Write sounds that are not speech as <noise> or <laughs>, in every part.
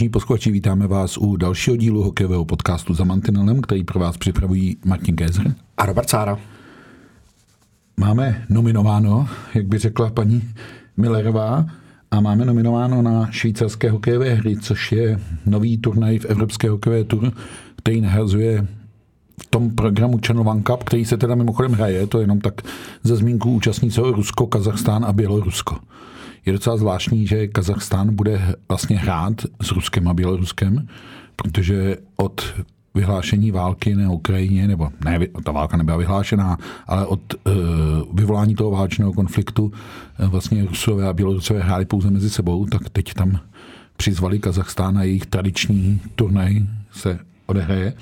Vážení posluchači, vítáme vás u dalšího dílu hokejového podcastu za Mantinelem, který pro vás připravují Martin Kézer a Robert Sára. Máme nominováno, jak by řekla paní Millerová, a máme nominováno na švýcarské hokejové hry, což je nový turnaj v Evropské hokejové tur, který nahrazuje v tom programu Channel One Cup, který se teda mimochodem hraje, to je jenom tak ze zmínku účastníci Rusko, Kazachstán a Bělorusko. Je docela zvláštní, že Kazachstán bude vlastně hrát s Ruskem a Běloruskem, protože od vyhlášení války na Ukrajině, nebo ne, ta válka nebyla vyhlášená, ale od uh, vyvolání toho válečného konfliktu uh, vlastně Rusové a Bělorusové hráli pouze mezi sebou, tak teď tam přizvali Kazachstán a jejich tradiční turnaj se odehraje.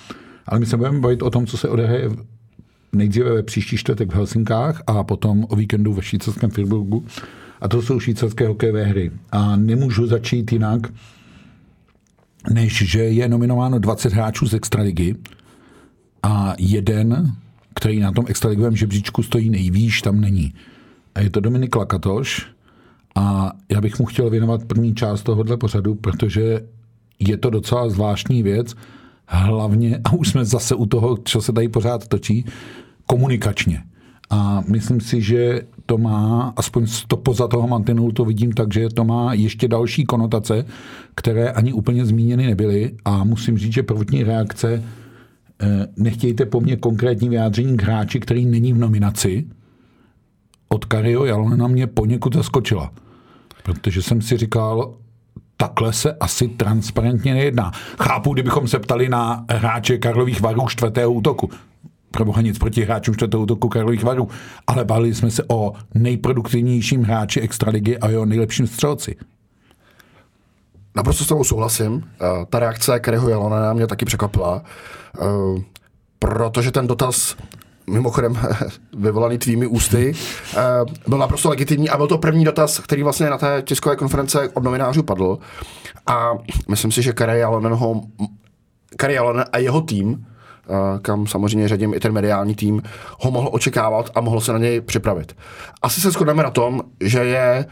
Ale my se budeme bavit o tom, co se odehraje nejdříve ve příští čtvrtek v Helsinkách a potom o víkendu ve švýcarském Firburgu. A to jsou švýcarské hokejové hry. A nemůžu začít jinak, než že je nominováno 20 hráčů z Extraligy a jeden, který na tom extraligovém žebříčku stojí nejvýš, tam není. A je to Dominik Lakatoš a já bych mu chtěl věnovat první část tohohle pořadu, protože je to docela zvláštní věc, hlavně, a už jsme zase u toho, co se tady pořád točí, komunikačně. A myslím si, že to má, aspoň to poza toho mantinelu to vidím tak, že to má ještě další konotace, které ani úplně zmíněny nebyly. A musím říct, že prvotní reakce, eh, nechtějte po mně konkrétní vyjádření k hráči, který není v nominaci, od Kario Jalona mě poněkud zaskočila. Protože jsem si říkal, takhle se asi transparentně nejedná. Chápu, kdybychom se ptali na hráče Karlových varů čtvrtého útoku proboha nic proti hráčům čtvrtého útoku Karlových varů, ale bavili jsme se o nejproduktivnějším hráči Extraligy a jeho nejlepším střelci. Naprosto s tebou souhlasím. Eh, ta reakce Kerryho Jalona mě taky překvapila, eh, protože ten dotaz mimochodem <laughs> vyvolaný tvými ústy, eh, byl naprosto legitimní a byl to první dotaz, který vlastně na té tiskové konference od novinářů padl. A myslím si, že Kerry Allen a jeho tým kam samozřejmě řadím i ten mediální tým, ho mohl očekávat a mohl se na něj připravit. Asi se shodneme na tom, že je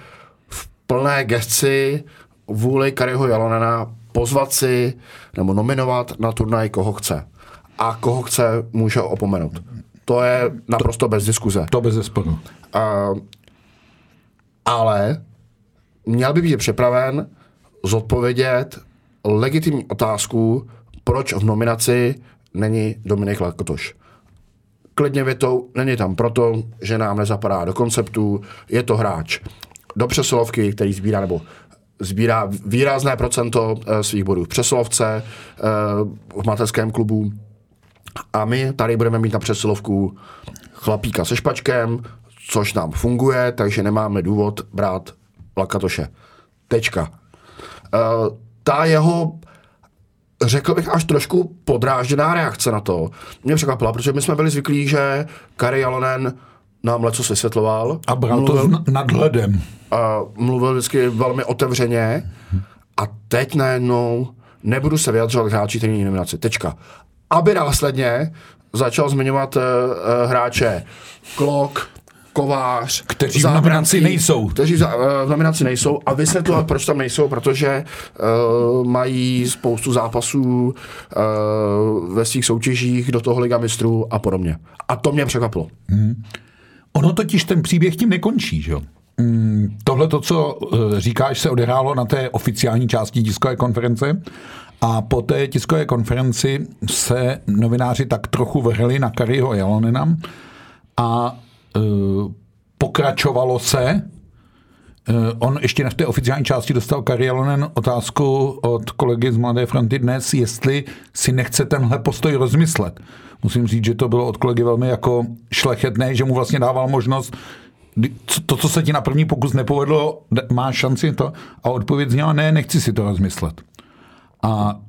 v plné gesci vůli Kariho Jalonena pozvat si nebo nominovat na turnaj koho chce. A koho chce, může opomenout. To je naprosto to, bez diskuze. To bez zesporu. Uh, ale měl by být připraven zodpovědět legitimní otázku, proč v nominaci není Dominik Lakotoš. Klidně větou, není tam proto, že nám nezapadá do konceptu, je to hráč do přesilovky, který sbírá nebo sbírá výrazné procento e, svých bodů v přesilovce e, v mateřském klubu. A my tady budeme mít na přesilovku chlapíka se špačkem, což nám funguje, takže nemáme důvod brát Lakatoše. Tečka. E, ta jeho řekl bych, až trošku podrážděná reakce na to. Mě překvapila, protože my jsme byli zvyklí, že Kari Jalonen nám leco vysvětloval. A bral mluvil, to nadhledem. A mluvil vždycky velmi otevřeně a teď najednou nebudu se vyjadřovat k hráči, který nominaci. Tečka. Aby následně začal zmiňovat uh, uh, hráče Klok, Kovář, kteří v nominaci nejsou. Kteří v, v nominaci nejsou a vysvětlovat, proč tam nejsou, protože uh, mají spoustu zápasů uh, ve svých soutěžích do toho Liga mistrů a podobně. A to mě překvapilo. Hmm. Ono totiž ten příběh tím nekončí, že jo? Mm, Tohle to, co říkáš, se odehrálo na té oficiální části tiskové konference a po té tiskové konferenci se novináři tak trochu vrhli na Kariho Jalonena a Eh, pokračovalo se. Eh, on ještě v té oficiální části dostal Karialonen otázku od kolegy z Mladé fronty dnes, jestli si nechce tenhle postoj rozmyslet. Musím říct, že to bylo od kolegy velmi jako šlechetné, že mu vlastně dával možnost to, co se ti na první pokus nepovedlo, má šanci to? A odpověď zněla, ne, nechci si to rozmyslet. A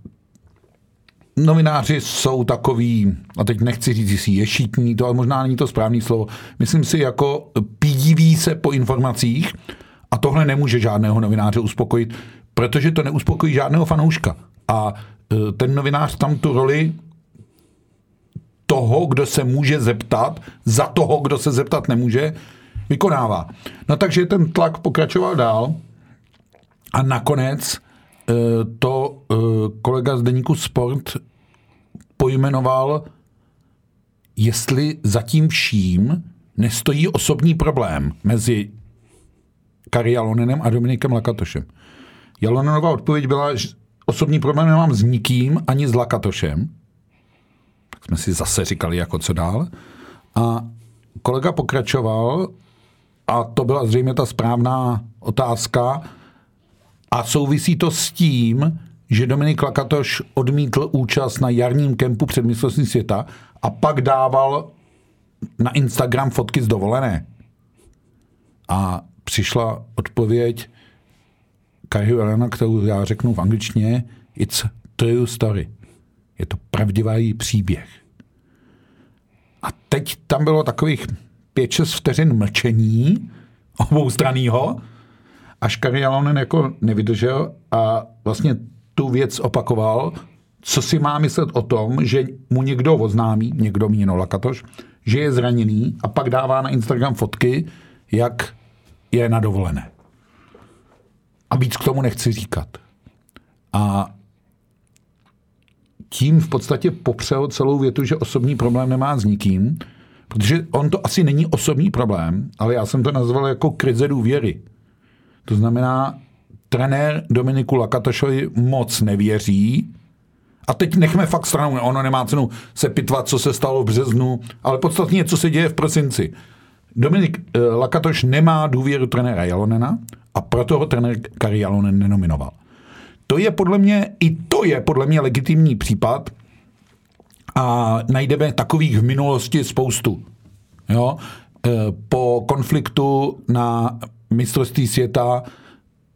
novináři jsou takový, a teď nechci říct, jestli ješitní, to ale možná není to správné slovo, myslím si jako pídiví se po informacích a tohle nemůže žádného novináře uspokojit, protože to neuspokojí žádného fanouška. A e, ten novinář tam tu roli toho, kdo se může zeptat, za toho, kdo se zeptat nemůže, vykonává. No takže ten tlak pokračoval dál a nakonec to eh, kolega z deníku Sport pojmenoval, jestli zatím vším nestojí osobní problém mezi Kari Jalonenem a Dominikem Lakatošem. Jalonenova odpověď byla, že osobní problém nemám s nikým, ani s Lakatošem. Tak jsme si zase říkali, jako co dál. A kolega pokračoval, a to byla zřejmě ta správná otázka, a souvisí to s tím, že Dominik Lakatoš odmítl účast na jarním kempu před světa a pak dával na Instagram fotky z dovolené. A přišla odpověď Kariho Elena, kterou já řeknu v angličtině, it's true story. Je to pravdivý příběh. A teď tam bylo takových 5-6 vteřin mlčení obou stranýho, až Kari Jalonen jako nevydržel a vlastně tu věc opakoval, co si má myslet o tom, že mu někdo oznámí, někdo míno Lakatoš, že je zraněný a pak dává na Instagram fotky, jak je na dovolené. A víc k tomu nechci říkat. A tím v podstatě popřel celou větu, že osobní problém nemá s nikým, protože on to asi není osobní problém, ale já jsem to nazval jako krize důvěry. To znamená, trenér Dominiku Lakatošovi moc nevěří, a teď nechme fakt stranou, ono nemá cenu se pitvat, co se stalo v březnu, ale podstatně, co se děje v prosinci. Dominik eh, Lakatoš nemá důvěru trenéra Jalonena a proto ho trenér Kari Jalonen nenominoval. To je podle mě, i to je podle mě legitimní případ a najdeme takových v minulosti spoustu. Jo? Eh, po konfliktu na mistrovství světa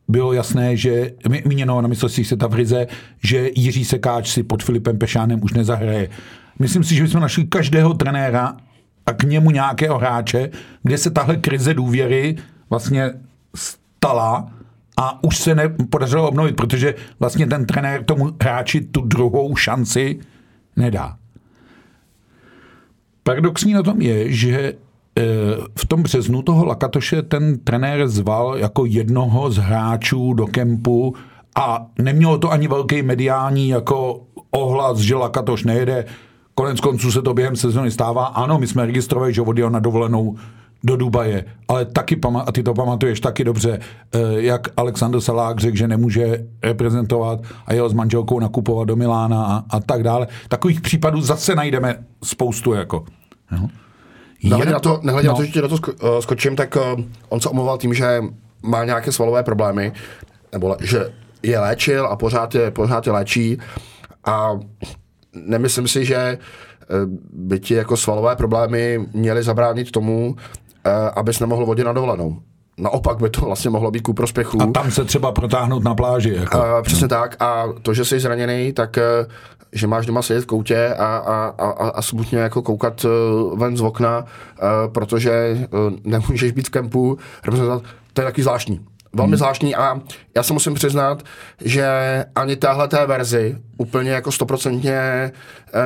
bylo jasné, že míněno na mistrovství světa v Rize, že Jiří Sekáč si pod Filipem Pešánem už nezahraje. Myslím si, že bychom našli každého trenéra a k němu nějakého hráče, kde se tahle krize důvěry vlastně stala a už se nepodařilo obnovit, protože vlastně ten trenér tomu hráči tu druhou šanci nedá. Paradoxní na tom je, že v tom březnu toho Lakatoše ten trenér zval jako jednoho z hráčů do kempu a nemělo to ani velký mediální jako ohlas, že Lakatoš nejede. Konec konců se to během sezóny stává. Ano, my jsme registrovali, že odjel na dovolenou do Dubaje, ale taky, a ty to pamatuješ taky dobře, eh, jak Aleksandr Salák řekl, že nemůže reprezentovat a jel s manželkou nakupovat do Milána a, a tak dále. Takových případů zase najdeme spoustu. Jako. No. Nehledě na to, nehledě no. na to, že na to eh, skočím, tak uh, on se omlouval tím, že má nějaké svalové problémy, nebo že je léčil a pořád je, pořád je léčí a nemyslím si, že eh, by ti jako svalové problémy měly zabránit tomu, abys nemohl vodit na dovolenou. Naopak by to vlastně mohlo být ku prospěchu. A tam se třeba protáhnout na pláži. Jako. Uh, přesně no. tak. A to, že jsi zraněný, tak že máš doma sedět v koutě a, a, a, a smutně jako koukat uh, ven z okna, uh, protože uh, nemůžeš být v kempu, to je taky zvláštní. Velmi hmm. zvláštní a já se musím přiznat, že ani téhle té verzi úplně jako stoprocentně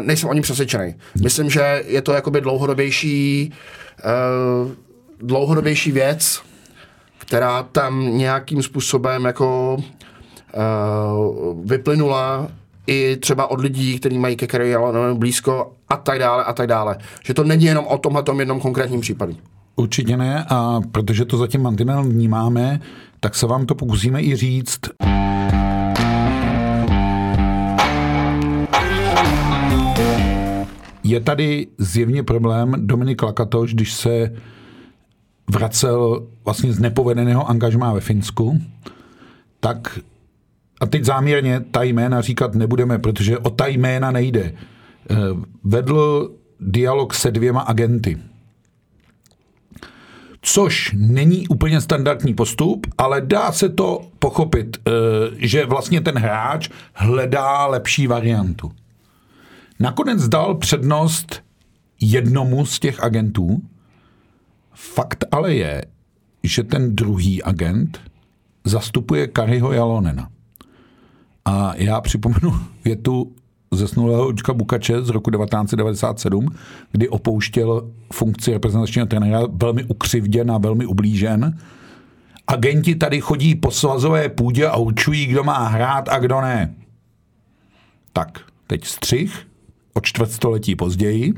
nejsem o ní přesvědčený. Hmm. Myslím, že je to jakoby dlouhodobější uh, dlouhodobější věc, která tam nějakým způsobem jako vyplynula i třeba od lidí, kteří mají ke Kerry blízko a tak dále a tak dále. Že to není jenom o tomhle jednom konkrétním případu. Určitě ne a protože to zatím mantinel vnímáme, tak se vám to pokusíme i říct. Je tady zjevně problém Dominik Lakatoš, když se vracel vlastně z nepovedeného angažmá ve Finsku, tak a teď záměrně ta jména říkat nebudeme, protože o ta jména nejde. Eh, vedl dialog se dvěma agenty. Což není úplně standardní postup, ale dá se to pochopit, eh, že vlastně ten hráč hledá lepší variantu. Nakonec dal přednost jednomu z těch agentů. Fakt ale je, že ten druhý agent zastupuje Kariho Jalonena. A já připomenu větu zesnulého Očka Bukače z roku 1997, kdy opouštěl funkci reprezentačního trenéra velmi ukřivděn a velmi ublížen. agenti tady chodí po svazové půdě a učují, kdo má hrát a kdo ne. Tak, teď střih o čtvrtstoletí později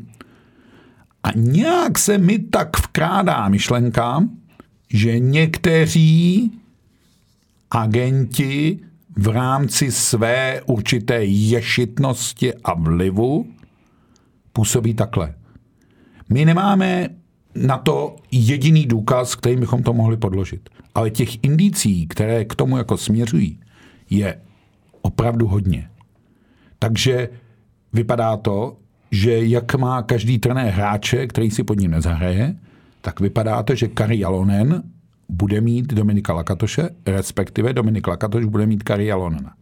a nějak se mi tak vkrádá myšlenka, že někteří agenti v rámci své určité ješitnosti a vlivu působí takhle. My nemáme na to jediný důkaz, který bychom to mohli podložit. Ale těch indicí, které k tomu jako směřují, je opravdu hodně. Takže vypadá to, že jak má každý trenér hráče, který si pod ním nezahraje, tak vypadá to, že Kari Jalonen bude mít Dominika Lakatoše, respektive Dominik Lakatoš bude mít Kari Jalonena.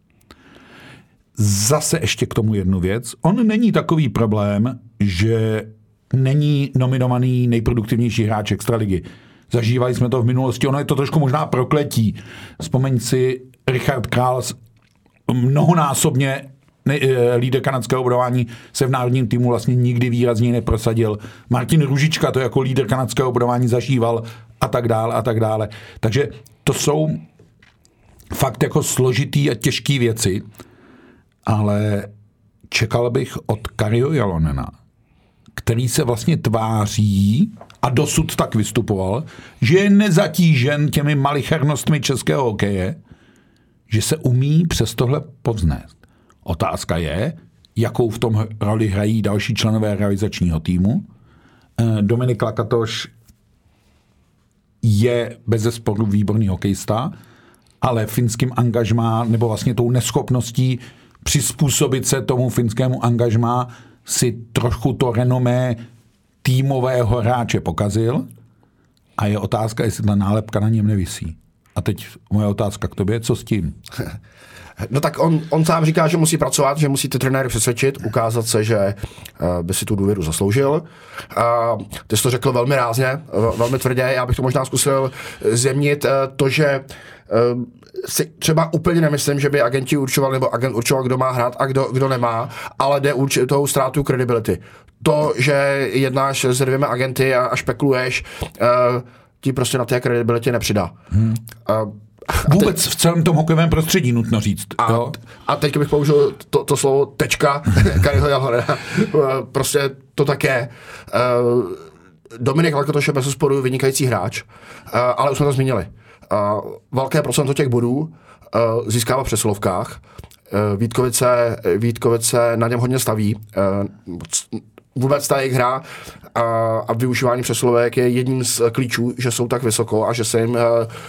Zase ještě k tomu jednu věc. On není takový problém, že není nominovaný nejproduktivnější hráč extraligy. Zažívali jsme to v minulosti, ono je to trošku možná prokletí. Vzpomeň si, Richard Král mnohonásobně eh, lídr kanadského budování se v národním týmu vlastně nikdy výrazně neprosadil. Martin Ružička to jako lídr kanadského budování zažíval a tak dále a tak dále. Takže to jsou fakt jako složitý a těžké věci, ale čekal bych od Kario Jalonena, který se vlastně tváří a dosud tak vystupoval, že je nezatížen těmi malichernostmi českého hokeje, že se umí přes tohle povznést. Otázka je, jakou v tom roli hrají další členové realizačního týmu. Eh, Dominik Lakatoš je bez zesporu výborný hokejista, ale finským angažmá, nebo vlastně tou neschopností přizpůsobit se tomu finskému angažmá si trošku to renomé týmového hráče pokazil a je otázka, jestli ta nálepka na něm nevisí. A teď moje otázka k tobě, co s tím? <laughs> No tak on, on sám říká, že musí pracovat, že musí ty trenéry přesvědčit, ukázat se, že uh, by si tu důvěru zasloužil. Uh, ty jsi to řekl velmi rázně, velmi tvrdě, já bych to možná zkusil zemnit uh, to, že uh, si třeba úplně nemyslím, že by agenti určovali, nebo agent určoval, kdo má hrát a kdo, kdo nemá, ale jde určitou ztrátu kredibility. To, že jednáš s dvěma agenty a, a špekuluješ, uh, ti prostě na té kredibilitě nepřidá. Hmm. Uh, Vůbec teď, v celém tom hokejovém prostředí, nutno říct. A, jo? a teď bych použil to, to slovo tečka <laughs> Kariho Jalhorena. prostě to také. Uh, Dominik Lakotoš je bez sporu vynikající hráč, uh, ale už jsme to zmínili. Uh, velké procento těch bodů uh, získává v přesilovkách. Uh, Vítkovice, Vítkovice na něm hodně staví. Uh, vůbec ta jejich hra a, a využívání přesilovek je jedním z klíčů, že jsou tak vysoko a že se jim eh,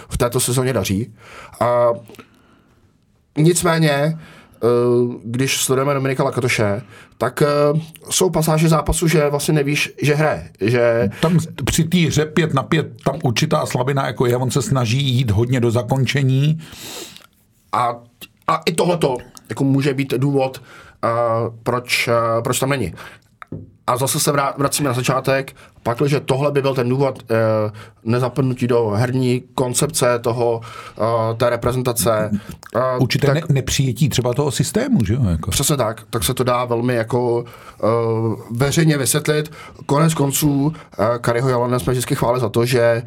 v této sezóně daří. A nicméně, eh, když sledujeme Dominika Lakatoše, tak eh, jsou pasáže zápasu, že vlastně nevíš, že hraje. Že... Tam při té hře 5 na 5 tam určitá slabina jako je, on se snaží jít hodně do zakončení. A, a i tohleto jako může být důvod, uh, proč, uh, proč tam není a zase se vracíme na začátek, pak, že tohle by byl ten důvod e, nezapadnutí do herní koncepce toho, e, té reprezentace. E, Určité tak, ne, nepřijetí třeba toho systému, že jo? Jako. Přesně tak, tak se to dá velmi jako e, veřejně vysvětlit. Konec konců e, Kariho Jalona jsme vždycky chválili za to, že e,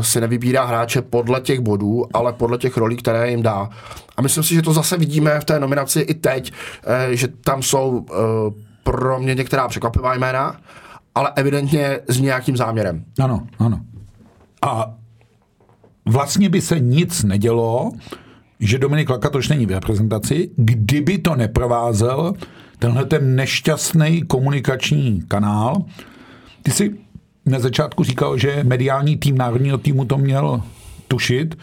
si nevybírá hráče podle těch bodů, ale podle těch rolí, které jim dá. A myslím si, že to zase vidíme v té nominaci i teď, e, že tam jsou e, pro mě některá překvapivá jména, ale evidentně s nějakým záměrem. Ano, ano. A vlastně by se nic nedělo, že Dominik Lakatoš není v reprezentaci, kdyby to neprovázel tenhle ten nešťastný komunikační kanál. Ty si na začátku říkal, že mediální tým národního týmu to měl tušit,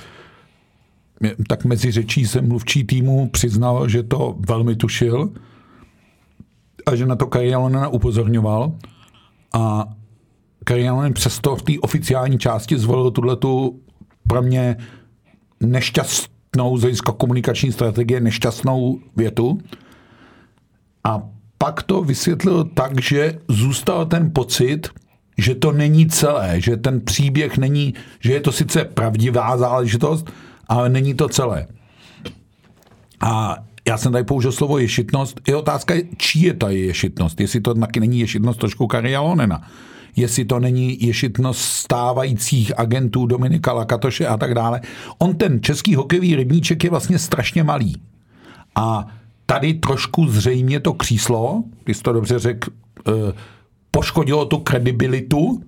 tak mezi řečí se mluvčí týmu přiznal, že to velmi tušil že na to Karialonen upozorňoval a Karialonen přesto v té oficiální části zvolil tuhle tu pro mě nešťastnou z hlediska komunikační strategie, nešťastnou větu a pak to vysvětlil tak, že zůstal ten pocit, že to není celé, že ten příběh není, že je to sice pravdivá záležitost, ale není to celé. A já jsem tady použil slovo ješitnost, je otázka, čí je ta ješitnost. Jestli to taky není ješitnost trošku Kari Alonena. Jestli to není ješitnost stávajících agentů Dominika Lakatoše a tak dále. On ten český hokejový rybníček je vlastně strašně malý. A tady trošku zřejmě to kříslo, ty jsi to dobře řekl, eh, poškodilo tu kredibilitu.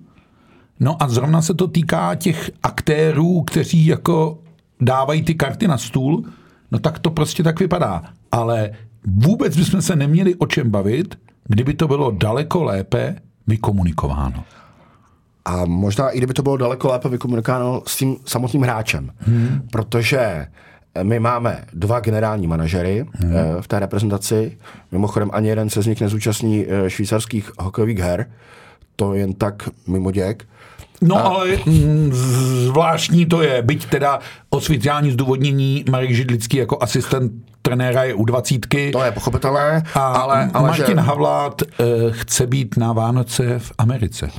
No a zrovna se to týká těch aktérů, kteří jako dávají ty karty na stůl, no tak to prostě tak vypadá. Ale vůbec bychom se neměli o čem bavit, kdyby to bylo daleko lépe vykomunikováno. A možná i kdyby to bylo daleko lépe vykomunikováno s tím samotným hráčem. Hmm. Protože my máme dva generální manažery hmm. v té reprezentaci. Mimochodem ani jeden se z nich nezúčastní eh, švýcarských hokejových her. To jen tak mimo děk. No a... ale zvláštní to je, byť teda oficiální zdůvodnění Marek Židlický jako asistent trenéra je u dvacítky. To je pochopitelné, a ale, ale Martin že... Havlát uh, chce být na Vánoce v Americe.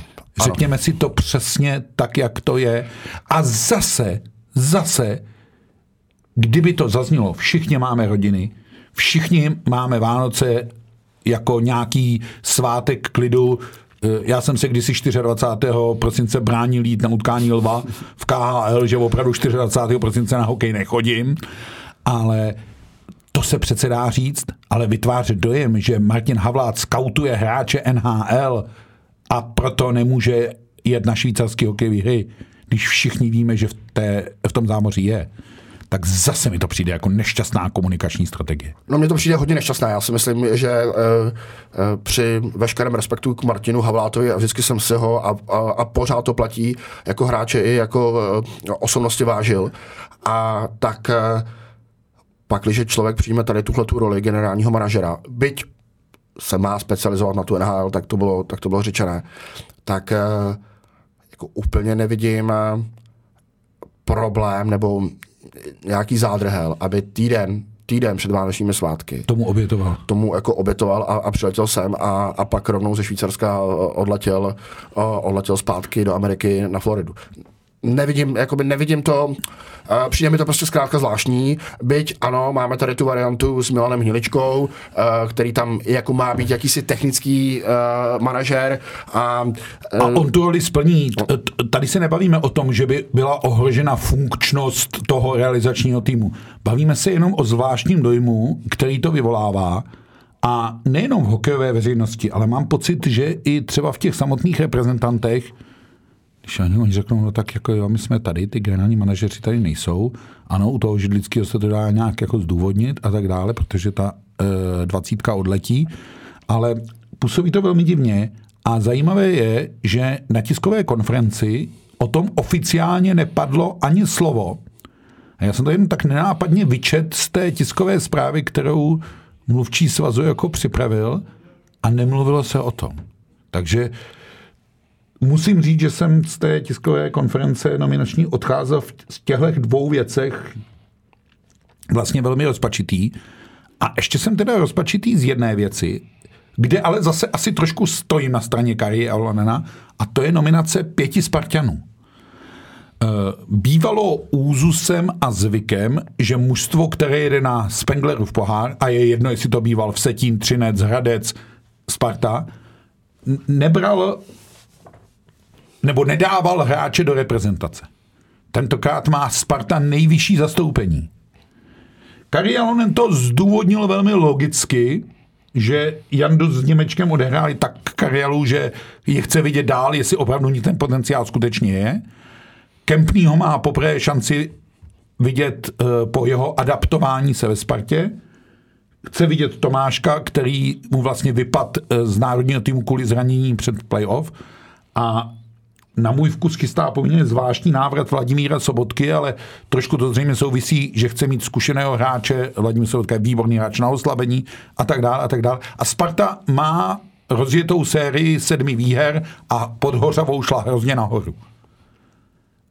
Řekněme ano. si to přesně tak, jak to je. A zase, zase, kdyby to zaznělo, všichni máme rodiny, všichni máme Vánoce jako nějaký svátek klidu, Eh, já jsem se kdysi 24. prosince bránil jít na utkání Lva v KHL, že opravdu 24. prosince na hokej nechodím, ale to se přece dá říct, ale vytvářet dojem, že Martin Havlát skautuje hráče NHL a proto nemůže jet na švýcarský hokejový hry, když všichni víme, že v, té, v tom zámoří je tak zase mi to přijde jako nešťastná komunikační strategie. No mně to přijde hodně nešťastná. Já si myslím, že e, e, při veškerém respektu k Martinu Havlátovi, a vždycky jsem si ho a, a, a pořád to platí jako hráče i jako e, osobnosti vážil. A tak e, pak, když člověk přijme tady tuhle tu roli generálního manažera, byť se má specializovat na tu NHL, tak to bylo, tak to bylo řečené, tak e, jako úplně nevidím problém nebo nějaký zádrhel, aby týden, týden před vánočními svátky. Tomu obětoval. Tomu jako obětoval a, a přiletěl sem a, a pak rovnou ze Švýcarska odletěl, odletěl zpátky do Ameriky na Floridu nevidím, jakoby nevidím to, uh, přijde mi to prostě zkrátka zvláštní, byť ano, máme tady tu variantu s Milanem Hniličkou, uh, který tam jako má být jakýsi technický uh, manažer. A, uh, a on tu roli splní. Tady se nebavíme o tom, že by byla ohrožena funkčnost toho realizačního týmu. Bavíme se jenom o zvláštním dojmu, který to vyvolává, a nejenom v hokejové veřejnosti, ale mám pocit, že i třeba v těch samotných reprezentantech když ani oni řeknou, no tak jako jo, my jsme tady, ty generální manažeři tady nejsou. Ano, u toho židlického se to dá nějak jako zdůvodnit a tak dále, protože ta e, dvacítka odletí, ale působí to velmi divně a zajímavé je, že na tiskové konferenci o tom oficiálně nepadlo ani slovo. A já jsem to jen tak nenápadně vyčet z té tiskové zprávy, kterou mluvčí svazu jako připravil a nemluvilo se o tom. Takže musím říct, že jsem z té tiskové konference nominační odcházel v těchto dvou věcech vlastně velmi rozpačitý. A ještě jsem teda rozpačitý z jedné věci, kde ale zase asi trošku stojím na straně Kari Alonena, a to je nominace pěti Spartanů. Eh, bývalo úzusem a zvykem, že mužstvo, které jede na Spenglerův pohár, a je jedno, jestli to býval Vsetín, Třinec, Hradec, Sparta, nebral nebo nedával hráče do reprezentace. Tentokrát má Sparta nejvyšší zastoupení. Kari Alonen to zdůvodnil velmi logicky, že Jandu s Němečkem odehráli tak kariéru, že je chce vidět dál, jestli opravdu ní ten potenciál skutečně je. Kempný ho má poprvé šanci vidět uh, po jeho adaptování se ve Spartě. Chce vidět Tomáška, který mu vlastně vypad uh, z národního týmu kvůli zranění před playoff. A na můj vkus chystá poměrně zvláštní návrat Vladimíra Sobotky, ale trošku to zřejmě souvisí, že chce mít zkušeného hráče, Vladimír Sobotka je výborný hráč na oslabení a tak dále a tak dále. A Sparta má rozjetou sérii sedmi výher a pod Hořavou šla hrozně nahoru.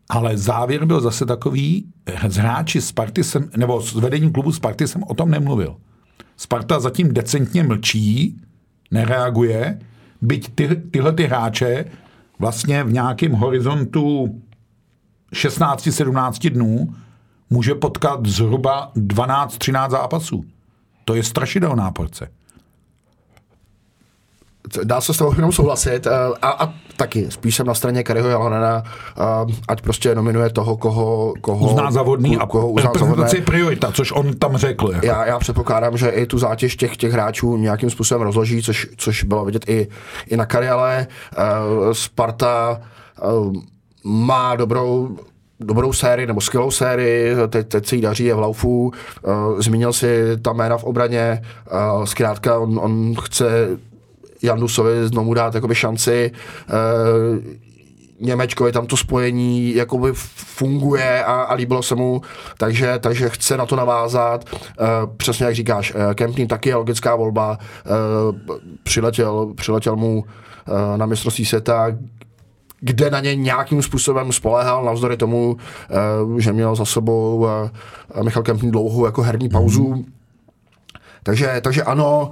Ale závěr byl zase takový, z hráči Sparty jsem, nebo s vedením klubu Sparty jsem o tom nemluvil. Sparta zatím decentně mlčí, nereaguje, byť ty, tyhle ty hráče vlastně v nějakém horizontu 16-17 dnů může potkat zhruba 12-13 zápasů. to je strašidelná porce. Dá se s toho jenom souhlasit. A, a taky, spíš jsem na straně Kariho Jalonena, ať prostě nominuje toho, koho, koho uzná za vodný a koho uzná za je priorita, což on tam řekl. Jako. Já, já předpokládám, že i tu zátěž těch, těch hráčů nějakým způsobem rozloží, což, což bylo vidět i, i na Kariale. Sparta má dobrou dobrou sérii nebo skvělou sérii, teď, teď se jí daří, je v laufu, zmínil si ta jména v obraně, zkrátka on, on chce Jandusovi znovu dát jakoby šanci, uh, Němečkovi tam to spojení jakoby funguje a, a líbilo se mu, takže, takže chce na to navázat. Uh, přesně jak říkáš, uh, Kempný taky je logická volba. Uh, přiletěl, přiletěl mu uh, na mistrovství světa, kde na ně nějakým způsobem spolehal, navzdory tomu, uh, že měl za sebou uh, Michal Kempný dlouhou jako herní pauzu. Mm-hmm. Takže, takže ano,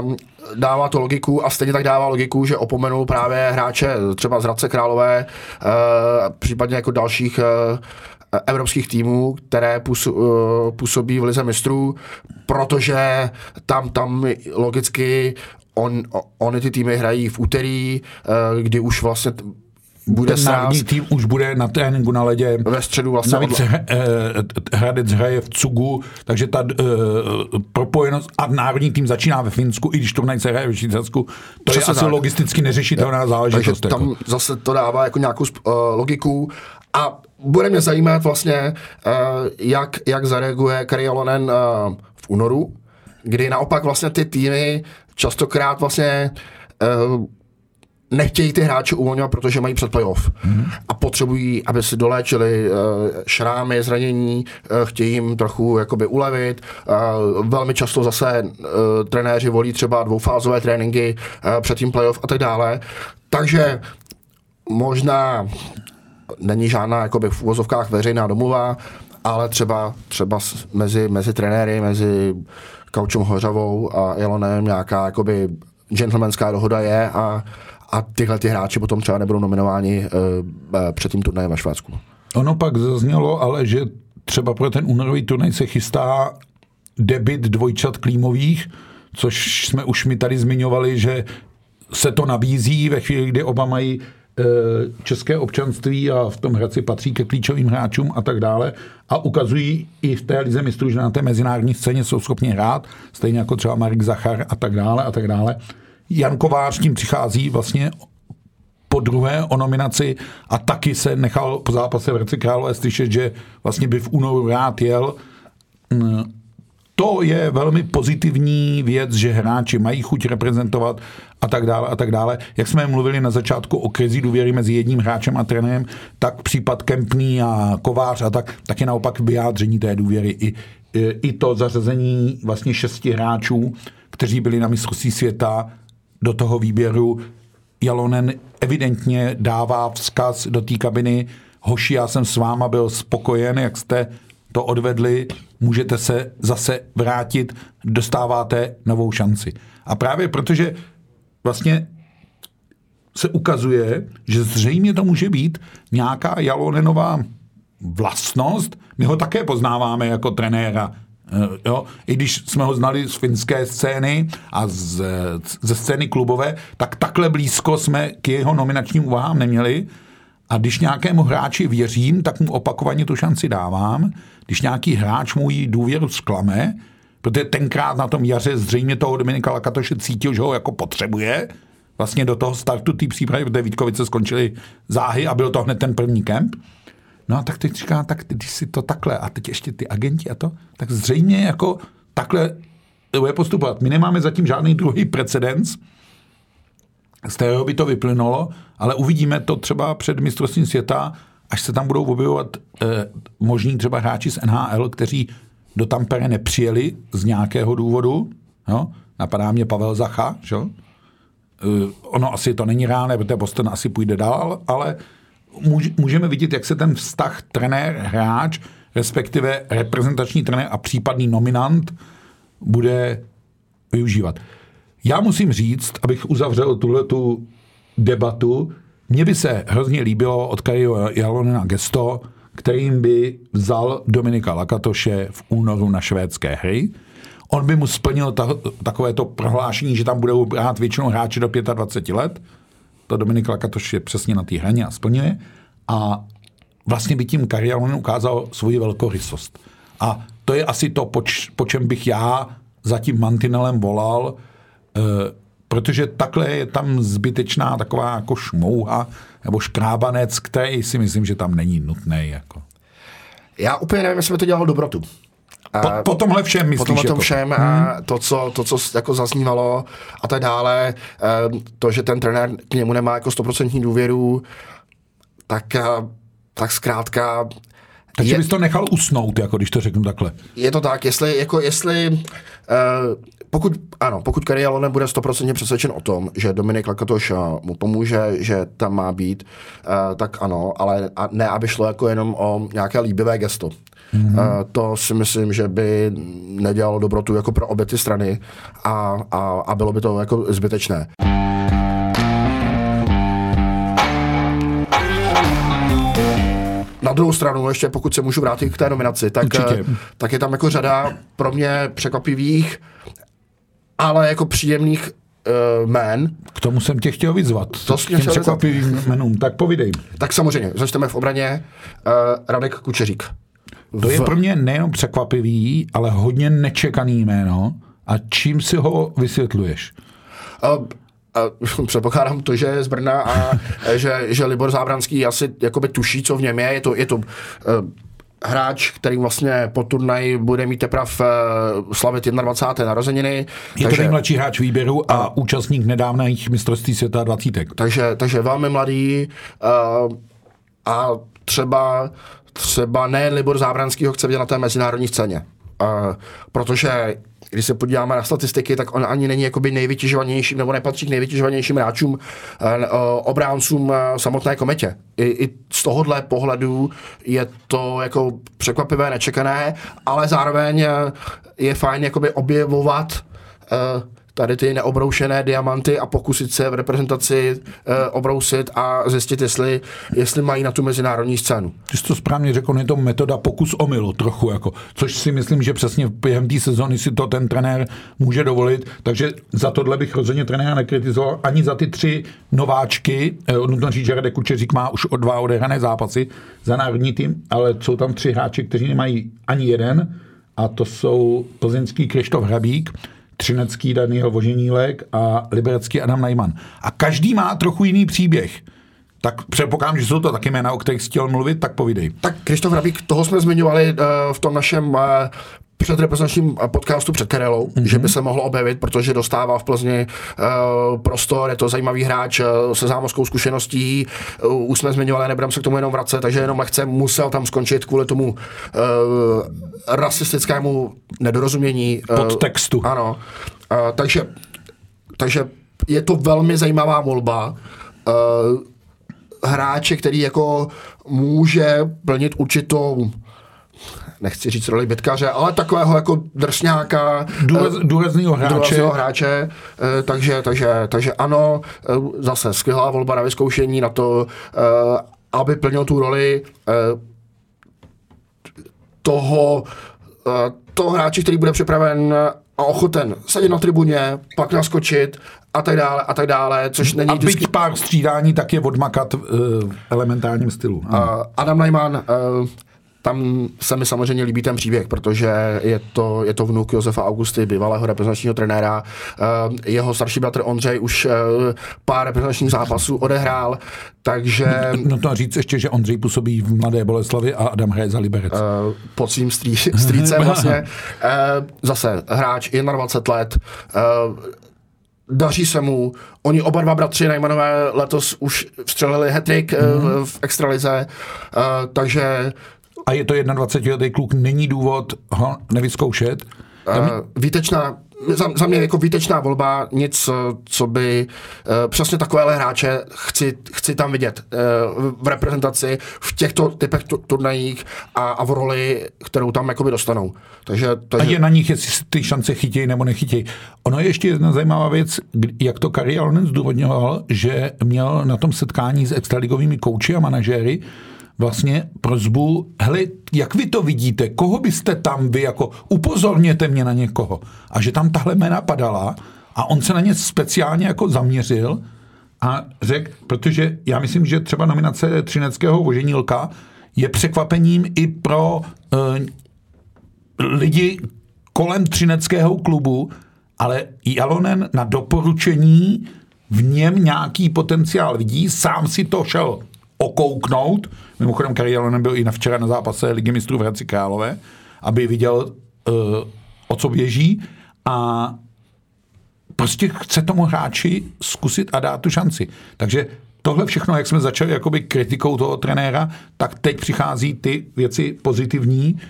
um, dává to logiku a stejně tak dává logiku, že opomenul právě hráče třeba z Hradce Králové, uh, případně jako dalších uh, evropských týmů, které působí v lize mistrů, protože tam, tam logicky on, ony ty týmy hrají v úterý, kdy už vlastně bude ten národní tým už bude na tréninku na ledě. Ve středu vlastně. Navíc odla... Hradec hraje v Cugu, takže ta uh, propojenost a národní tým začíná ve Finsku, i když turnaj se hraje v Švýcarsku. To Přesně je asi tak. logisticky neřešitelná záležitost. Takže tam jako. zase to dává jako nějakou uh, logiku a bude mě zajímat vlastně, uh, jak, jak zareaguje Karialonen uh, v únoru, kdy naopak vlastně ty týmy častokrát vlastně uh, nechtějí ty hráče uvolňovat, protože mají před playoff mm. a potřebují, aby si doléčili uh, šrámy, zranění, uh, chtějí jim trochu jakoby ulevit. Uh, velmi často zase uh, trenéři volí třeba dvoufázové tréninky uh, před tím playoff a tak dále. Takže možná není žádná jakoby v úvozovkách veřejná domluva, ale třeba, třeba mezi, mezi trenéry, mezi Kaučem Hořavou a Jelonem nějaká jakoby gentlemanská dohoda je a a tyhle ty hráči potom třeba nebudou nominováni uh, před tím turnajem ve Švédsku. Ono pak zaznělo, ale že třeba pro ten únorový turnaj se chystá debit dvojčat klímových, což jsme už mi tady zmiňovali, že se to nabízí ve chvíli, kdy oba mají eh, české občanství a v tom Hradci patří ke klíčovým hráčům a tak dále a ukazují i v té lize mistrů, že na té mezinárodní scéně jsou schopni hrát, stejně jako třeba Marek Zachar a tak dále a tak dále. Jan Kovář tím přichází vlastně po druhé o nominaci a taky se nechal po zápase v Hradci Králové slyšet, že vlastně by v únoru rád jel. Mm, to je velmi pozitivní věc, že hráči mají chuť reprezentovat a tak dále a tak dále. Jak jsme mluvili na začátku o krizi důvěry mezi jedním hráčem a trenérem, tak případ Kempný a Kovář a tak, tak je naopak vyjádření té důvěry. I, i to zařazení vlastně šesti hráčů, kteří byli na mistrovství světa do toho výběru Jalonen evidentně dává vzkaz do té kabiny, hoši, já jsem s váma byl spokojen, jak jste to odvedli, můžete se zase vrátit, dostáváte novou šanci. A právě protože vlastně se ukazuje, že zřejmě to může být nějaká Jalonenová vlastnost. My ho také poznáváme jako trenéra jo? I když jsme ho znali z finské scény a z, ze scény klubové, tak takhle blízko jsme k jeho nominačním úvahám neměli. A když nějakému hráči věřím, tak mu opakovaně tu šanci dávám. Když nějaký hráč můj důvěru zklame, protože tenkrát na tom jaře zřejmě toho Dominika Lakatoše cítil, že ho jako potřebuje, vlastně do toho startu té přípravy, protože Vítkovice skončili záhy a byl to hned ten první kemp, No a tak teď říká, tak když si to takhle a teď ještě ty agenti a to, tak zřejmě jako takhle bude postupovat. My nemáme zatím žádný druhý precedens, z kterého by to vyplynulo, ale uvidíme to třeba před mistrovstvím světa, až se tam budou objevovat eh, možní třeba hráči z NHL, kteří do Tampere nepřijeli z nějakého důvodu. Jo? Napadá mě Pavel Zacha, že? Eh, ono asi to není reálné, protože Boston asi půjde dál, ale můžeme vidět, jak se ten vztah trenér-hráč, respektive reprezentační trenér a případný nominant bude využívat. Já musím říct, abych uzavřel tuhle tu debatu, mně by se hrozně líbilo od Kario Jalonina gesto, kterým by vzal Dominika Lakatoše v únoru na švédské hry. On by mu splnil ta, takové to prohlášení, že tam budou hrát většinou hráči do 25 let. To Dominik Lakatoš je přesně na té hraně a splňuje. A vlastně by tím Karialonen ukázal svoji velkorysost. A to je asi to, po, po čem bych já za tím mantinelem volal, e, protože takhle je tam zbytečná taková jako šmouha nebo škrábanec, který si myslím, že tam není nutný. Jako. Já úplně nevím, jestli by to dělalo dobrotu. Po, po tomhle všem myslíš? Po tomhle jako? všem hmm. a to, co, to, co jako zaznívalo a tak dále, eh, to, že ten trenér k němu nemá jako stoprocentní důvěru, tak, eh, tak zkrátka takže je, bys to nechal usnout, jako když to řeknu takhle. Je to tak, jestli, jako jestli uh, pokud, ano, pokud Karialo nebude stoprocentně přesvědčen o tom, že Dominik Lakatoš mu pomůže, že tam má být, tak ano, ale ne, aby šlo jako jenom o nějaké líbivé gesto. Mm-hmm. To si myslím, že by nedělalo dobrotu jako pro obě ty strany a, a, a bylo by to jako zbytečné. Na druhou stranu, ještě pokud se můžu vrátit k té nominaci, tak, Určitě. tak je tam jako řada pro mě překvapivých, ale jako příjemných uh, jmén. K tomu jsem tě chtěl vyzvat. To s těm překvapivým jménům. Tak povidej. Tak samozřejmě, začneme v obraně. Uh, Radek Kučeřík. To v... je pro mě nejenom překvapivý, ale hodně nečekaný jméno. A čím si ho vysvětluješ? Uh, a předpokládám to, že je z Brna a <laughs> že, že Libor Zábranský asi jakoby tuší, co v něm je. Je to, je to uh, hráč, který vlastně po turnaji bude mít teprve uh, slavit 21. narozeniny. Je takže, to nejmladší hráč výběru a, a účastník nedávných mistrovství světa 20. Takže, takže velmi mladý uh, a třeba třeba ne Libor Zábranský ho chce vidět na té mezinárodní scéně. Uh, protože když se podíváme na statistiky, tak on ani není jakoby nejvytěžovanějším, nebo nepatří k nejvytěžovanějším hráčům, uh, obráncům uh, samotné kometě. I, I z tohohle pohledu je to jako překvapivé, nečekané, ale zároveň je fajn jakoby objevovat tady ty neobroušené diamanty a pokusit se v reprezentaci e, obrousit a zjistit, jestli, jestli mají na tu mezinárodní scénu. Ty jsi to správně řekl, je to metoda pokus omylu trochu, jako, což si myslím, že přesně během té sezóny si to ten trenér může dovolit, takže za tohle bych rozhodně trenéra nekritizoval, ani za ty tři nováčky, e, nutno říct, že Radek Kučeřík má už o dva odehrané zápasy za národní tým, ale jsou tam tři hráči, kteří nemají ani jeden, a to jsou plzeňský Krištof Hrabík, Třinecký Daniel Voženílek a Liberecký Adam Najman. A každý má trochu jiný příběh. Tak předpokládám, že jsou to taky jména, o kterých chtěl mluvit, tak povídej. Tak Krištof Hrabík, toho jsme zmiňovali uh, v tom našem uh, předreprezentačním podcastu před Karelou, mm-hmm. že by se mohlo objevit, protože dostává v Plzni uh, prostor, je to zajímavý hráč uh, se zámořskou zkušeností, uh, už jsme zmiňovali, nebudeme se k tomu jenom vracet, takže jenom lehce musel tam skončit kvůli tomu uh, rasistickému nedorozumění. Uh, Podtextu. Ano. Uh, takže, takže je to velmi zajímavá volba. Uh, hráče, který jako může plnit určitou nechci říct roli bitkaře, ale takového jako drsňáka. Důraz, eh, důrazného hráče. Hráče, eh, takže, takže, takže ano, eh, zase skvělá volba na vyzkoušení na to, aby plnil tu roli toho, toho hráče, který bude připraven a ochoten sedět na tribuně, pak naskočit a tak dále a tak dále, což není a vždycky... pár střídání, tak je odmakat v elementárním stylu. Uh, Adam Najman uh, tam se mi samozřejmě líbí ten příběh, protože je to, je to vnuk Josefa Augusty, bývalého reprezentačního trenéra. Uh, jeho starší bratr Ondřej už uh, pár reprezentačních zápasů odehrál, takže... <laughs> No to říct ještě, že Ondřej působí v Mladé Boleslavi a Adam hraje za Liberec. Uh, pod svým strý, strýcem <laughs> vlastně. Zase hráč 21 let, daří se mu. Oni oba dva bratři Najmanové letos už vstřelili hetrik mm-hmm. v extralize, takže a je to 21 kluk, není důvod ho nevyzkoušet? Uh, výtečná, za, za mě jako výtečná volba, nic, co by uh, přesně takovéhle hráče chci, chci tam vidět uh, v reprezentaci, v těchto typech turnajích a, a v roli, kterou tam jakoby dostanou. Takže, takže... A je na nich, jestli ty šance chytějí nebo nechytějí. Ono je ještě jedna zajímavá věc, jak to Kari Alonen zdůvodňoval, že měl na tom setkání s extraligovými kouči a manažéry vlastně prozbu, hele, jak vy to vidíte, koho byste tam vy jako, upozorněte mě na někoho. A že tam tahle jména padala a on se na ně speciálně jako zaměřil a řekl, protože já myslím, že třeba nominace Třineckého voženílka je překvapením i pro uh, lidi kolem Třineckého klubu, ale Jalonen na doporučení v něm nějaký potenciál vidí, sám si to šel okouknout. Mimochodem, Kari Jalonen byl i na včera na zápase Ligy mistrů v Hradci Králové, aby viděl, uh, o co běží a prostě chce tomu hráči zkusit a dát tu šanci. Takže tohle všechno, jak jsme začali jakoby kritikou toho trenéra, tak teď přichází ty věci pozitivní.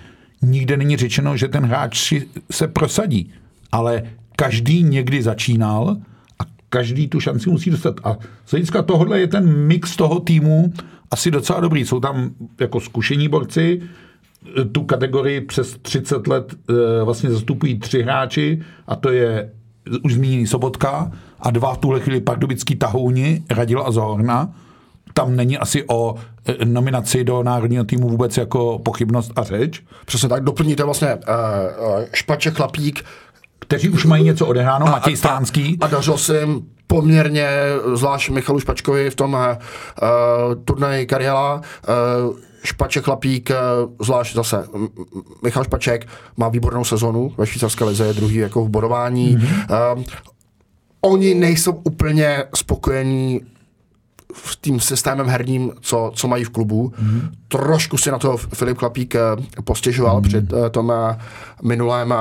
Nikde není řečeno, že ten hráč se prosadí, ale každý někdy začínal každý tu šanci musí dostat. A z hlediska tohohle je ten mix toho týmu asi docela dobrý. Jsou tam jako zkušení borci, tu kategorii přes 30 let e, vlastně zastupují tři hráči a to je už zmíněný Sobotka a dva v tuhle chvíli pardubický tahouni, Radil a Zorna. Tam není asi o e, nominaci do národního týmu vůbec jako pochybnost a řeč. Přesně tak, doplníte vlastně uh, Chlapík, kteří už mají něco odehráno, Matěj Stánský. A, a dařilo se jim poměrně, zvlášť Michalu Špačkovi v tom uh, turnaji Kariela, uh, Špaček Chlapík, zvlášť zase Michal Špaček má výbornou sezonu ve švýcarské lize, je druhý jako v bodování. Mm-hmm. Uh, oni nejsou úplně spokojení v tím systémem herním, co, co mají v klubu. Mm. Trošku si na to Filip Klapík eh, postěžoval mm. před uh, tom uh, minulém uh,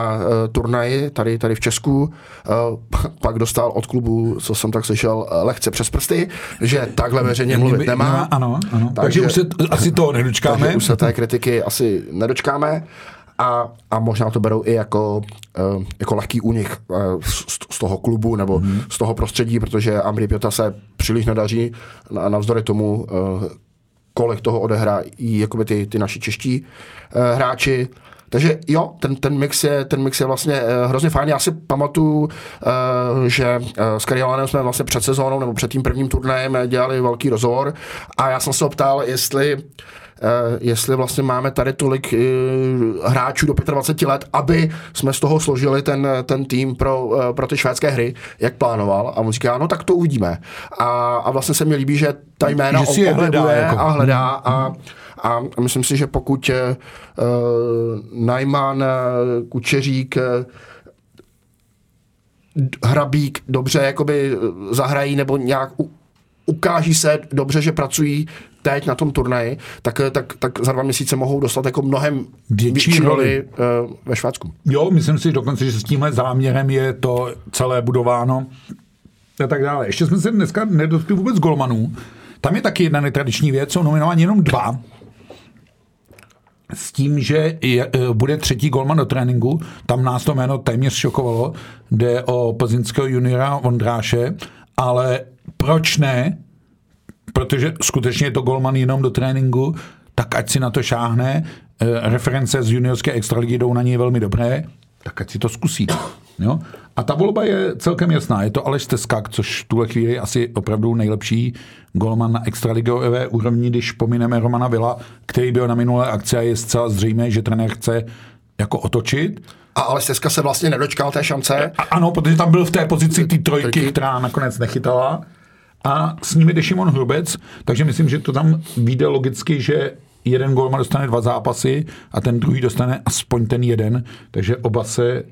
turnaji tady, tady v Česku. Uh, pak dostal od klubu, co jsem tak slyšel, lehce přes prsty, že takhle veřejně mluvit nemá. Ano, ano. Takže, takže už se asi toho <laughs> nedočkáme. Takže už se té kritiky asi nedočkáme a, a možná to berou i jako, uh, jako lehký únik uh, z, z toho klubu nebo hmm. z toho prostředí, protože Ambry Pěta se příliš nedaří a navzdory tomu, uh, kolik toho odehrají jakoby ty, ty naši čeští uh, hráči. Takže jo, ten, ten, mix je, ten mix je vlastně uh, hrozně fajn. Já si pamatuju, uh, že uh, s Kariolanem jsme vlastně před sezónou nebo před tím prvním turnajem dělali velký rozhovor a já jsem se optal, jestli uh, Eh, jestli vlastně máme tady tolik eh, hráčů do 25 let, aby jsme z toho složili ten, ten tým pro, eh, pro ty švédské hry, jak plánoval. A on říká, no tak to uvidíme. A, a vlastně se mi líbí, že ta jména že si hledá, jako. a hledá a, a myslím si, že pokud uh, Najman, uh, Kučeřík, uh, Hrabík dobře jakoby zahrají nebo nějak ukáží se dobře, že pracují teď na tom turnaji, tak, tak, tak za dva měsíce mohou dostat jako mnohem větší roli uh, ve Švédsku. Jo, myslím si dokonce, že s tímhle záměrem je to celé budováno a tak dále. Ještě jsme se dneska nedotkli vůbec golmanů. Tam je taky jedna netradiční věc, jsou nominováni jenom dva. S tím, že je, bude třetí golman do tréninku, tam nás to jméno téměř šokovalo, jde o plzeňského juniora Vondráše, ale proč ne? Protože skutečně je to golman jenom do tréninku, tak ať si na to šáhne. E, reference z juniorské extraligy jdou na něj velmi dobré, tak ať si to zkusí. Jo? A ta volba je celkem jasná. Je to Aleš Teskak, což v tuhle chvíli asi opravdu nejlepší golman na extraligové úrovni, když pomineme Romana Vila, který byl na minulé akci a je zcela zřejmé, že trenér chce jako otočit. A Aleš Teska se vlastně nedočkal té šance. A, ano, protože tam byl v té pozici té trojky, která nakonec nechytala a s nimi jde Šimon Hrubec, takže myslím, že to tam vyjde logicky, že jeden golman dostane dva zápasy a ten druhý dostane aspoň ten jeden, takže oba se e,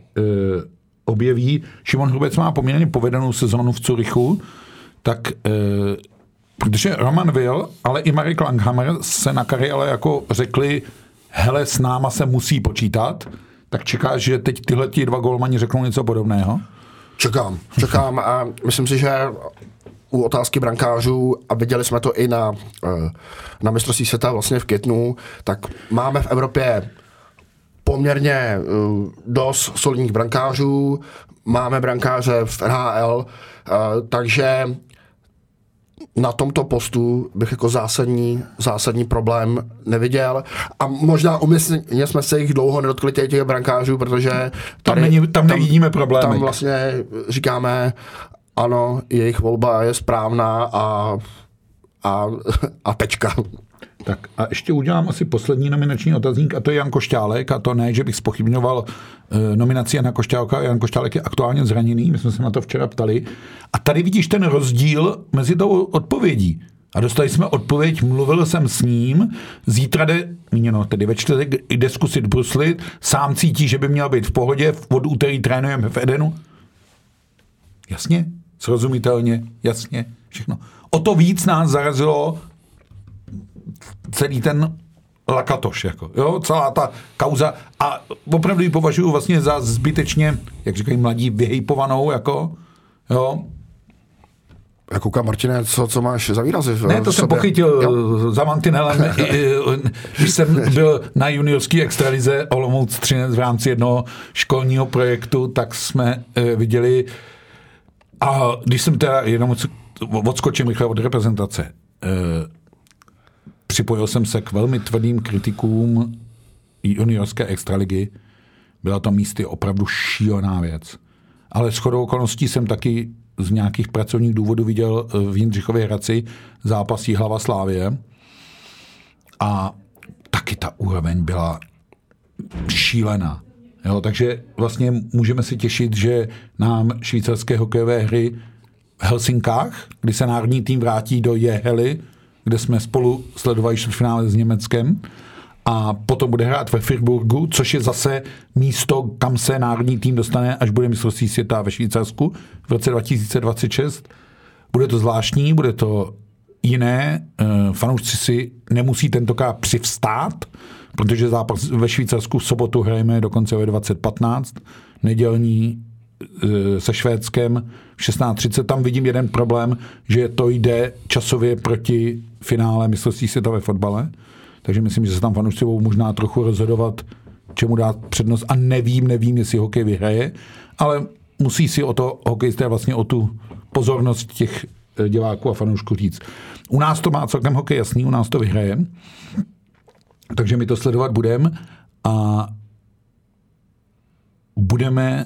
objeví. Šimon Hrubec má poměrně povedenou sezónu v Curychu, tak e, protože Roman Will, ale i Marek Langhammer se na kariéle jako řekli, hele, s náma se musí počítat, tak čekáš, že teď tyhle dva golmani řeknou něco podobného? Čekám, čekám a myslím si, že u otázky brankářů, a viděli jsme to i na, eh, na mistrovství světa vlastně v květnu, tak máme v Evropě poměrně eh, dost solidních brankářů, máme brankáře v NHL, eh, takže na tomto postu bych jako zásadní, zásadní problém neviděl. A možná umyslně jsme se jich dlouho nedotkli těch, těch brankářů, protože tady, tam, není, tam nevidíme problémy. Tam vlastně říkáme, ano, jejich volba je správná a, a, a tečka. Tak a ještě udělám asi poslední nominační otazník a to je Jan Košťálek a to ne, že bych spochybňoval e, nominaci Jana Košťálka. Jan Košťálek je aktuálně zraněný, my jsme se na to včera ptali. A tady vidíš ten rozdíl mezi tou odpovědí. A dostali jsme odpověď, mluvil jsem s ním, zítra jde, míněno tedy ve čtvrtek, jde zkusit bruslit, sám cítí, že by měl být v pohodě, od úterý trénujeme v Edenu. Jasně, srozumitelně, jasně, všechno. O to víc nás zarazilo celý ten lakatoš, jako, jo, celá ta kauza a opravdu ji považuji vlastně za zbytečně, jak říkají mladí, vyhejpovanou, jako, jo, já koukám, Martine, co, co máš za výrazy? Ne, to jsem sobě? pochytil Jo. za mantinelem, <laughs> když jsem byl na juniorský extralize Olomouc 13 v rámci jednoho školního projektu, tak jsme eh, viděli, a když jsem teda jenom odsk- odskočím rychle od reprezentace, eh, připojil jsem se k velmi tvrdým kritikům juniorské extraligy. Byla to místy opravdu šílená věc. Ale shodou okolností jsem taky z nějakých pracovních důvodů viděl eh, v Jindřichově Hradci zápas Hlava Slávě a taky ta úroveň byla šílená. Jo, takže vlastně můžeme si těšit, že nám švýcarské hokejové hry v Helsinkách, kdy se národní tým vrátí do Jehely, kde jsme spolu sledovali čtvrtfinále s Německem, a potom bude hrát ve Firburgu, což je zase místo, kam se národní tým dostane, až bude mistrovství světa ve Švýcarsku v roce 2026. Bude to zvláštní, bude to jiné. Eh, Fanoušci si nemusí tentokrát přivstát, protože zápas ve Švýcarsku v sobotu hrajeme dokonce ve 2015, nedělní se Švédskem v 16.30. Tam vidím jeden problém, že to jde časově proti finále mistrovství světa ve fotbale. Takže myslím, že se tam fanoušci budou možná trochu rozhodovat, čemu dát přednost. A nevím, nevím, jestli hokej vyhraje, ale musí si o to hokejisté vlastně o tu pozornost těch eh, diváků a fanoušků říct. U nás to má celkem hokej jasný, u nás to vyhraje. Takže my to sledovat budeme a budeme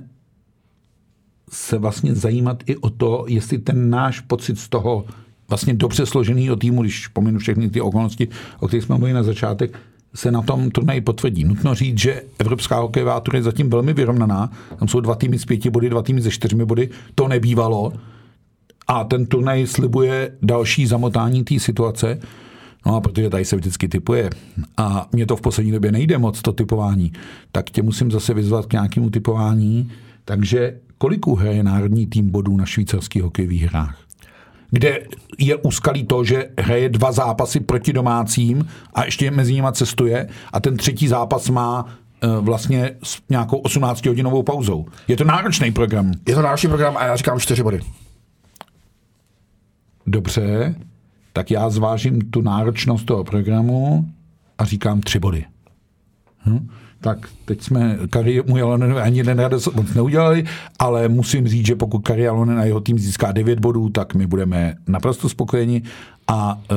se vlastně zajímat i o to, jestli ten náš pocit z toho vlastně dobře složeného týmu, když pominu všechny ty okolnosti, o kterých jsme mluvili na začátek, se na tom turnaji potvrdí. Nutno říct, že Evropská hokejová tur je zatím velmi vyrovnaná. Tam jsou dva týmy z pěti body, dva týmy ze čtyřmi body. To nebývalo. A ten turnaj slibuje další zamotání té situace. No a protože tady se vždycky typuje a mně to v poslední době nejde moc, to typování, tak tě musím zase vyzvat k nějakému typování. Takže kolik uhraje národní tým bodů na švýcarských hokejových hrách? kde je úskalý to, že hraje dva zápasy proti domácím a ještě mezi nimi cestuje a ten třetí zápas má eh, vlastně s nějakou 18-hodinovou pauzou. Je to náročný program. Je to další program a já říkám čtyři body. Dobře, tak já zvážím tu náročnost toho programu a říkám tři body. Hm? Tak teď jsme Kari mu Jalonenovi ani jeden radost moc neudělali, ale musím říct, že pokud Kari Jalonen a jeho tým získá 9 bodů, tak my budeme naprosto spokojeni a e,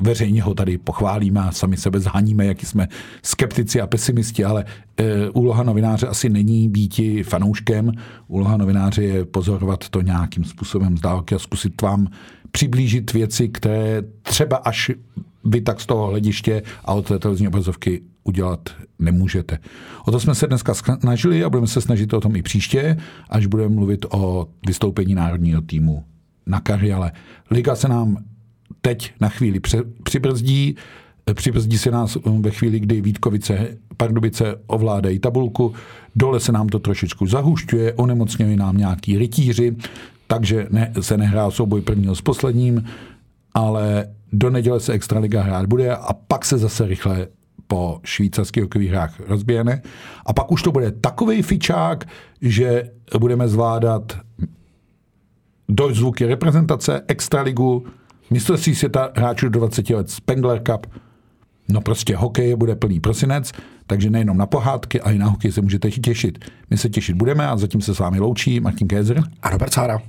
veřejně ho tady pochválíme a sami sebe zháníme, jaký jsme skeptici a pesimisti, ale e, úloha novináře asi není býti fanouškem, úloha novináře je pozorovat to nějakým způsobem z dálky a zkusit vám přiblížit věci, které třeba až vy tak z toho hlediště a od té televizní obrazovky udělat nemůžete. O to jsme se dneska snažili a budeme se snažit o tom i příště, až budeme mluvit o vystoupení národního týmu na Kariale. Liga se nám teď na chvíli přibrzdí, přibrzdí se nás ve chvíli, kdy Vítkovice, Pardubice ovládají tabulku, dole se nám to trošičku zahušťuje, onemocňují nám nějaký rytíři, takže ne, se nehrá souboj prvního s posledním, ale do neděle se Extraliga hrát bude a pak se zase rychle po švýcarských hokejových hrách rozběhne. A pak už to bude takový fičák, že budeme zvládat dojzvuky reprezentace, extraligu, mistrovství světa hráčů do 20 let, Spengler Cup, No prostě hokej bude plný prosinec, takže nejenom na pohádky, ale i na hokej se můžete těšit. My se těšit budeme a zatím se s vámi loučí Martin Kézer. A Robert Sára.